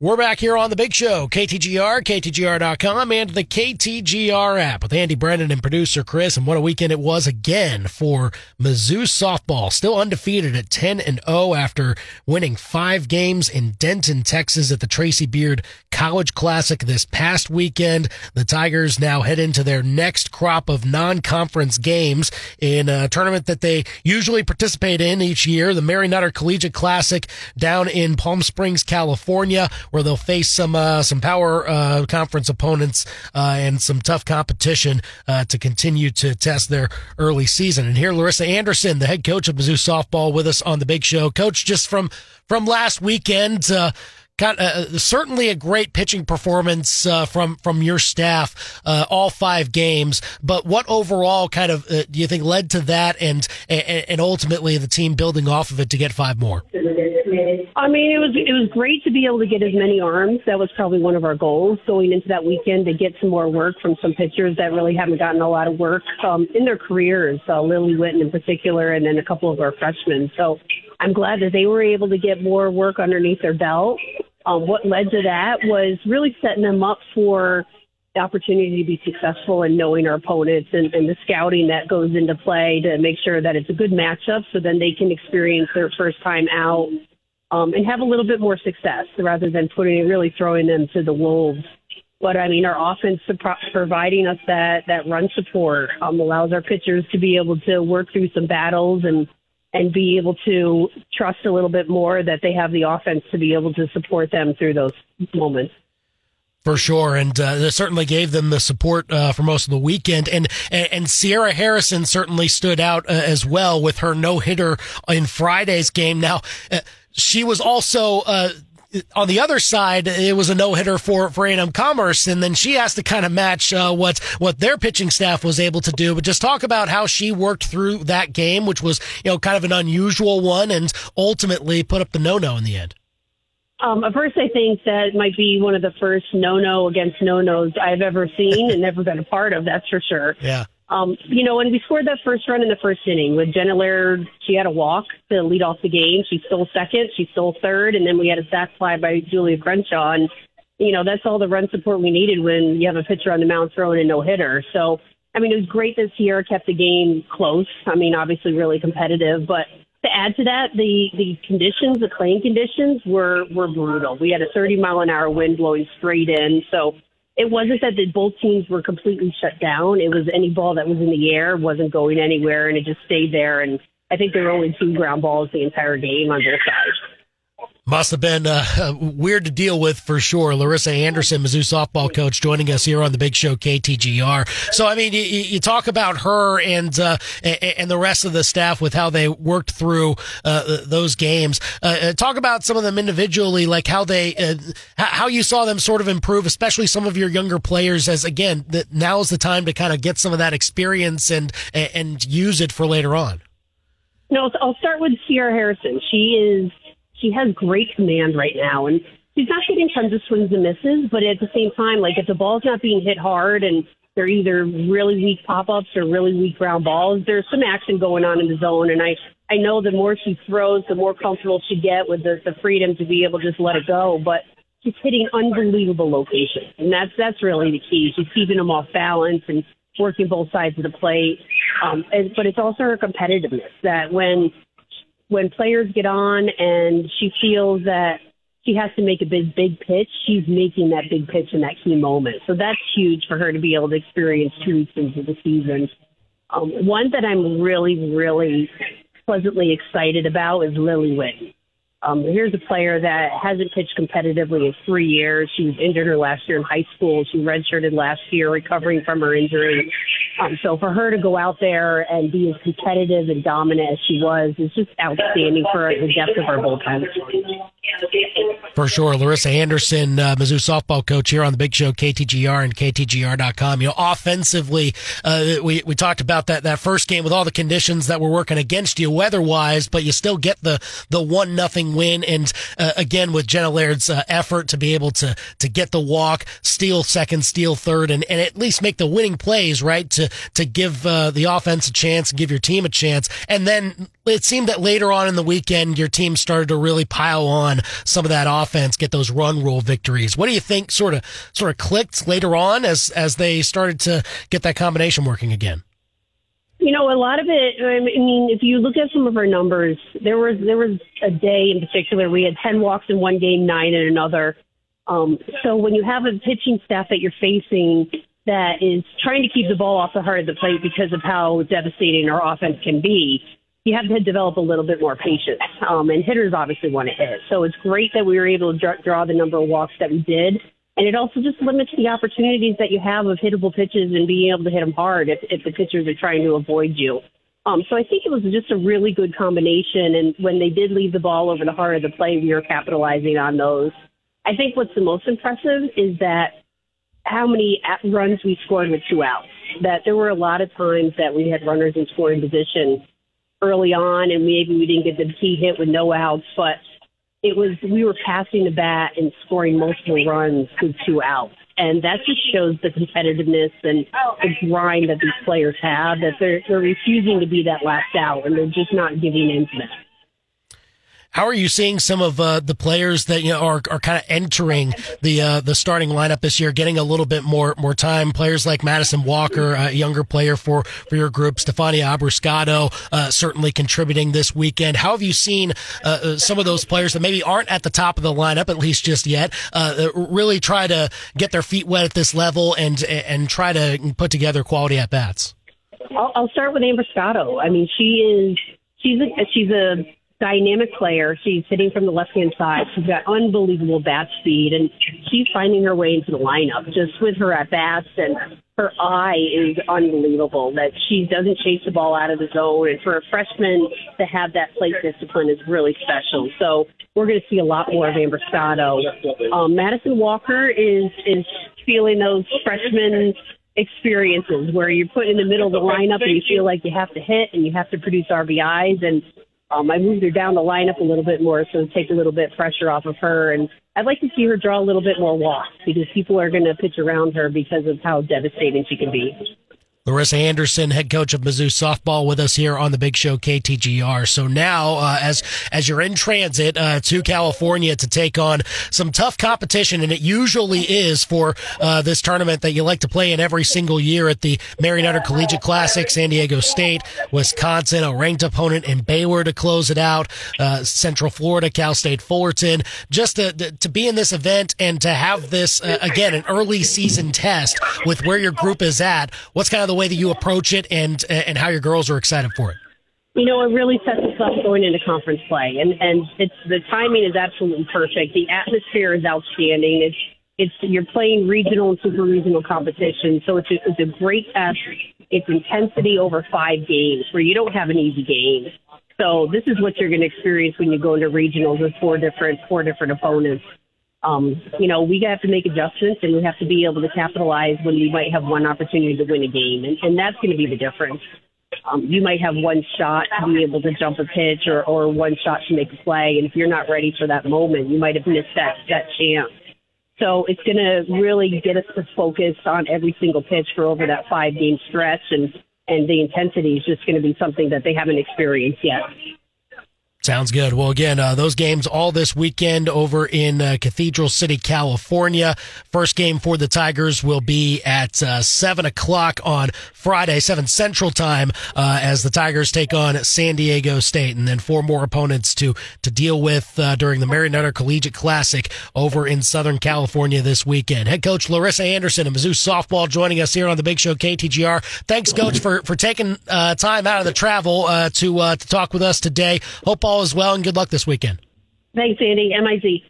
We're back here on the big show, KTGR, KTGR.com, and the KTGR app with Andy Brennan and producer Chris. And what a weekend it was again for Mizzou softball. Still undefeated at 10 and 0 after winning five games in Denton, Texas at the Tracy Beard College Classic this past weekend. The Tigers now head into their next crop of non-conference games in a tournament that they usually participate in each year, the Mary Nutter Collegiate Classic down in Palm Springs, California where they'll face some uh, some power uh, conference opponents uh, and some tough competition uh, to continue to test their early season. And here, Larissa Anderson, the head coach of Mizzou softball, with us on the Big Show. Coach, just from from last weekend. Uh, uh, certainly a great pitching performance uh, from from your staff uh, all five games. But what overall kind of do you think led to that, and, and and ultimately the team building off of it to get five more? I mean, it was it was great to be able to get as many arms. That was probably one of our goals going into that weekend to get some more work from some pitchers that really haven't gotten a lot of work um, in their careers. Uh, Lily Witten in particular, and then a couple of our freshmen. So I'm glad that they were able to get more work underneath their belt. Um, what led to that was really setting them up for the opportunity to be successful in knowing our opponents and, and the scouting that goes into play to make sure that it's a good matchup so then they can experience their first time out um, and have a little bit more success rather than putting really throwing them to the wolves. But I mean, our offense providing us that that run support um, allows our pitchers to be able to work through some battles and and be able to trust a little bit more that they have the offense to be able to support them through those moments for sure, and uh, certainly gave them the support uh, for most of the weekend. And and, and Sierra Harrison certainly stood out uh, as well with her no hitter in Friday's game. Now uh, she was also uh, on the other side, it was a no hitter for for A&M Commerce, and then she has to kind of match uh, what what their pitching staff was able to do. But just talk about how she worked through that game, which was you know kind of an unusual one, and ultimately put up the no no in the end. Um, at first, I think that might be one of the first no no against no nos I've ever seen and never been a part of. That's for sure. Yeah. Um, you know, when we scored that first run in the first inning with Jenna Laird, she had a walk to lead off the game. She stole second, she stole third, and then we had a sac fly by Julia Crenshaw. And, you know, that's all the run support we needed when you have a pitcher on the mound throwing a no hitter. So, I mean, it was great that Sierra kept the game close. I mean, obviously really competitive, but to add to that, the the conditions, the playing conditions were were brutal. We had a 30 mile an hour wind blowing straight in, so it wasn't that the, both teams were completely shut down. It was any ball that was in the air wasn't going anywhere, and it just stayed there. And I think there were only two ground balls the entire game on both sides. Must have been uh, weird to deal with for sure. Larissa Anderson, Mizzou softball coach, joining us here on the Big Show KTGR. So, I mean, you, you talk about her and uh, and the rest of the staff with how they worked through uh, those games. Uh, uh, talk about some of them individually, like how they uh, how you saw them sort of improve, especially some of your younger players. As again, that now is the time to kind of get some of that experience and and use it for later on. No, I'll start with Sierra Harrison. She is she has great command right now, and she's not getting tons of swings and misses. But at the same time, like if the ball's not being hit hard and they're either really weak pop ups or really weak ground balls, there's some action going on in the zone, and I I know the more she throws, the more comfortable she get with the, the freedom to be able to just let it go. But she's hitting unbelievable locations, and that's that's really the key. She's keeping them off balance and working both sides of the plate. Um, and, but it's also her competitiveness that when when players get on and she feels that she has to make a big, big pitch, she's making that big pitch in that key moment. So that's huge for her to be able to experience two weeks into the season. Um, one that I'm really, really pleasantly excited about is Lily Witten. Um, here's a player that hasn't pitched competitively in three years. She was injured her last year in high school. She redshirted last year, recovering from her injury. Um, so for her to go out there and be as competitive and dominant as she was is just outstanding for the depth of our bullpen. For sure. Larissa Anderson, uh, Mizzou softball coach here on the Big Show, KTGR and KTGR.com. You know, offensively, uh, we, we talked about that, that first game with all the conditions that were working against you weather-wise, but you still get the, the one nothing win. And, uh, again, with Jenna Laird's, uh, effort to be able to, to get the walk, steal second, steal third, and, and at least make the winning plays, right? To, to to give uh, the offense a chance, give your team a chance, and then it seemed that later on in the weekend, your team started to really pile on some of that offense, get those run rule victories. What do you think? Sort of sort of clicked later on as as they started to get that combination working again. You know, a lot of it. I mean, if you look at some of our numbers, there was there was a day in particular we had ten walks in one game, nine in another. Um, so when you have a pitching staff that you're facing that is trying to keep the ball off the heart of the plate because of how devastating our offense can be, you have to develop a little bit more patience. Um, and hitters obviously want to hit. So it's great that we were able to draw, draw the number of walks that we did. And it also just limits the opportunities that you have of hittable pitches and being able to hit them hard if, if the pitchers are trying to avoid you. Um, so I think it was just a really good combination. And when they did leave the ball over the heart of the play, we were capitalizing on those. I think what's the most impressive is that how many runs we scored with two outs. That there were a lot of times that we had runners in scoring position early on, and maybe we didn't get the key hit with no outs, but it was we were passing the bat and scoring multiple runs with two outs. And that just shows the competitiveness and the grind that these players have, that they're, they're refusing to be that last out and they're just not giving in to that. How are you seeing some of uh, the players that you know are, are kind of entering the uh, the starting lineup this year, getting a little bit more more time? Players like Madison Walker, a younger player for for your group, Stefania Abruscato, uh, certainly contributing this weekend. How have you seen uh, uh, some of those players that maybe aren't at the top of the lineup at least just yet, uh, really try to get their feet wet at this level and and try to put together quality at bats? I'll, I'll start with Abruscato. I mean, she is she's a, she's a dynamic player. She's hitting from the left hand side. She's got unbelievable bat speed, and she's finding her way into the lineup just with her at bats. And her eye is unbelievable. That she doesn't chase the ball out of the zone, and for a freshman to have that plate discipline is really special. So we're going to see a lot more of Abruscato. Um, Madison Walker is is feeling those freshman experiences where you're put in the middle of the lineup and you feel like you have to hit and you have to produce RBIs and um, I moved her down the lineup a little bit more, so take a little bit pressure off of her. And I'd like to see her draw a little bit more walks because people are going to pitch around her because of how devastating she can be. Larissa Anderson, head coach of Mizzou softball, with us here on the Big Show KTGR. So now, uh, as as you're in transit uh, to California to take on some tough competition, and it usually is for uh, this tournament that you like to play in every single year at the Mary Nutter Collegiate Classic, San Diego State, Wisconsin, a ranked opponent in Baylor to close it out, uh, Central Florida, Cal State Fullerton. Just to, to be in this event and to have this uh, again an early season test with where your group is at. What's kind of the way that you approach it and and how your girls are excited for it? You know, it really sets us up going into conference play, and and it's the timing is absolutely perfect. The atmosphere is outstanding. It's it's you're playing regional and super regional competition, so it's a, it's a great test. It's intensity over five games, where you don't have an easy game. So this is what you're going to experience when you go into regionals with four different four different opponents um, you know, we have to make adjustments and we have to be able to capitalize when we might have one opportunity to win a game. And, and that's going to be the difference. Um, you might have one shot to be able to jump a pitch or, or one shot to make a play. And if you're not ready for that moment, you might have missed that, that chance. So it's going to really get us to focus on every single pitch for over that five game stretch. And, and the intensity is just going to be something that they haven't experienced yet. Sounds good. Well, again, uh, those games all this weekend over in uh, Cathedral City, California. First game for the Tigers will be at uh, 7 o'clock on Friday, 7 Central Time, uh, as the Tigers take on San Diego State. And then four more opponents to, to deal with uh, during the Mary Nutter Collegiate Classic over in Southern California this weekend. Head coach Larissa Anderson of Mizzou Softball joining us here on the Big Show KTGR. Thanks, coach, for, for taking uh, time out of the travel to, to talk with us today. Hope all all as well, and good luck this weekend. Thanks, Andy. MIZ.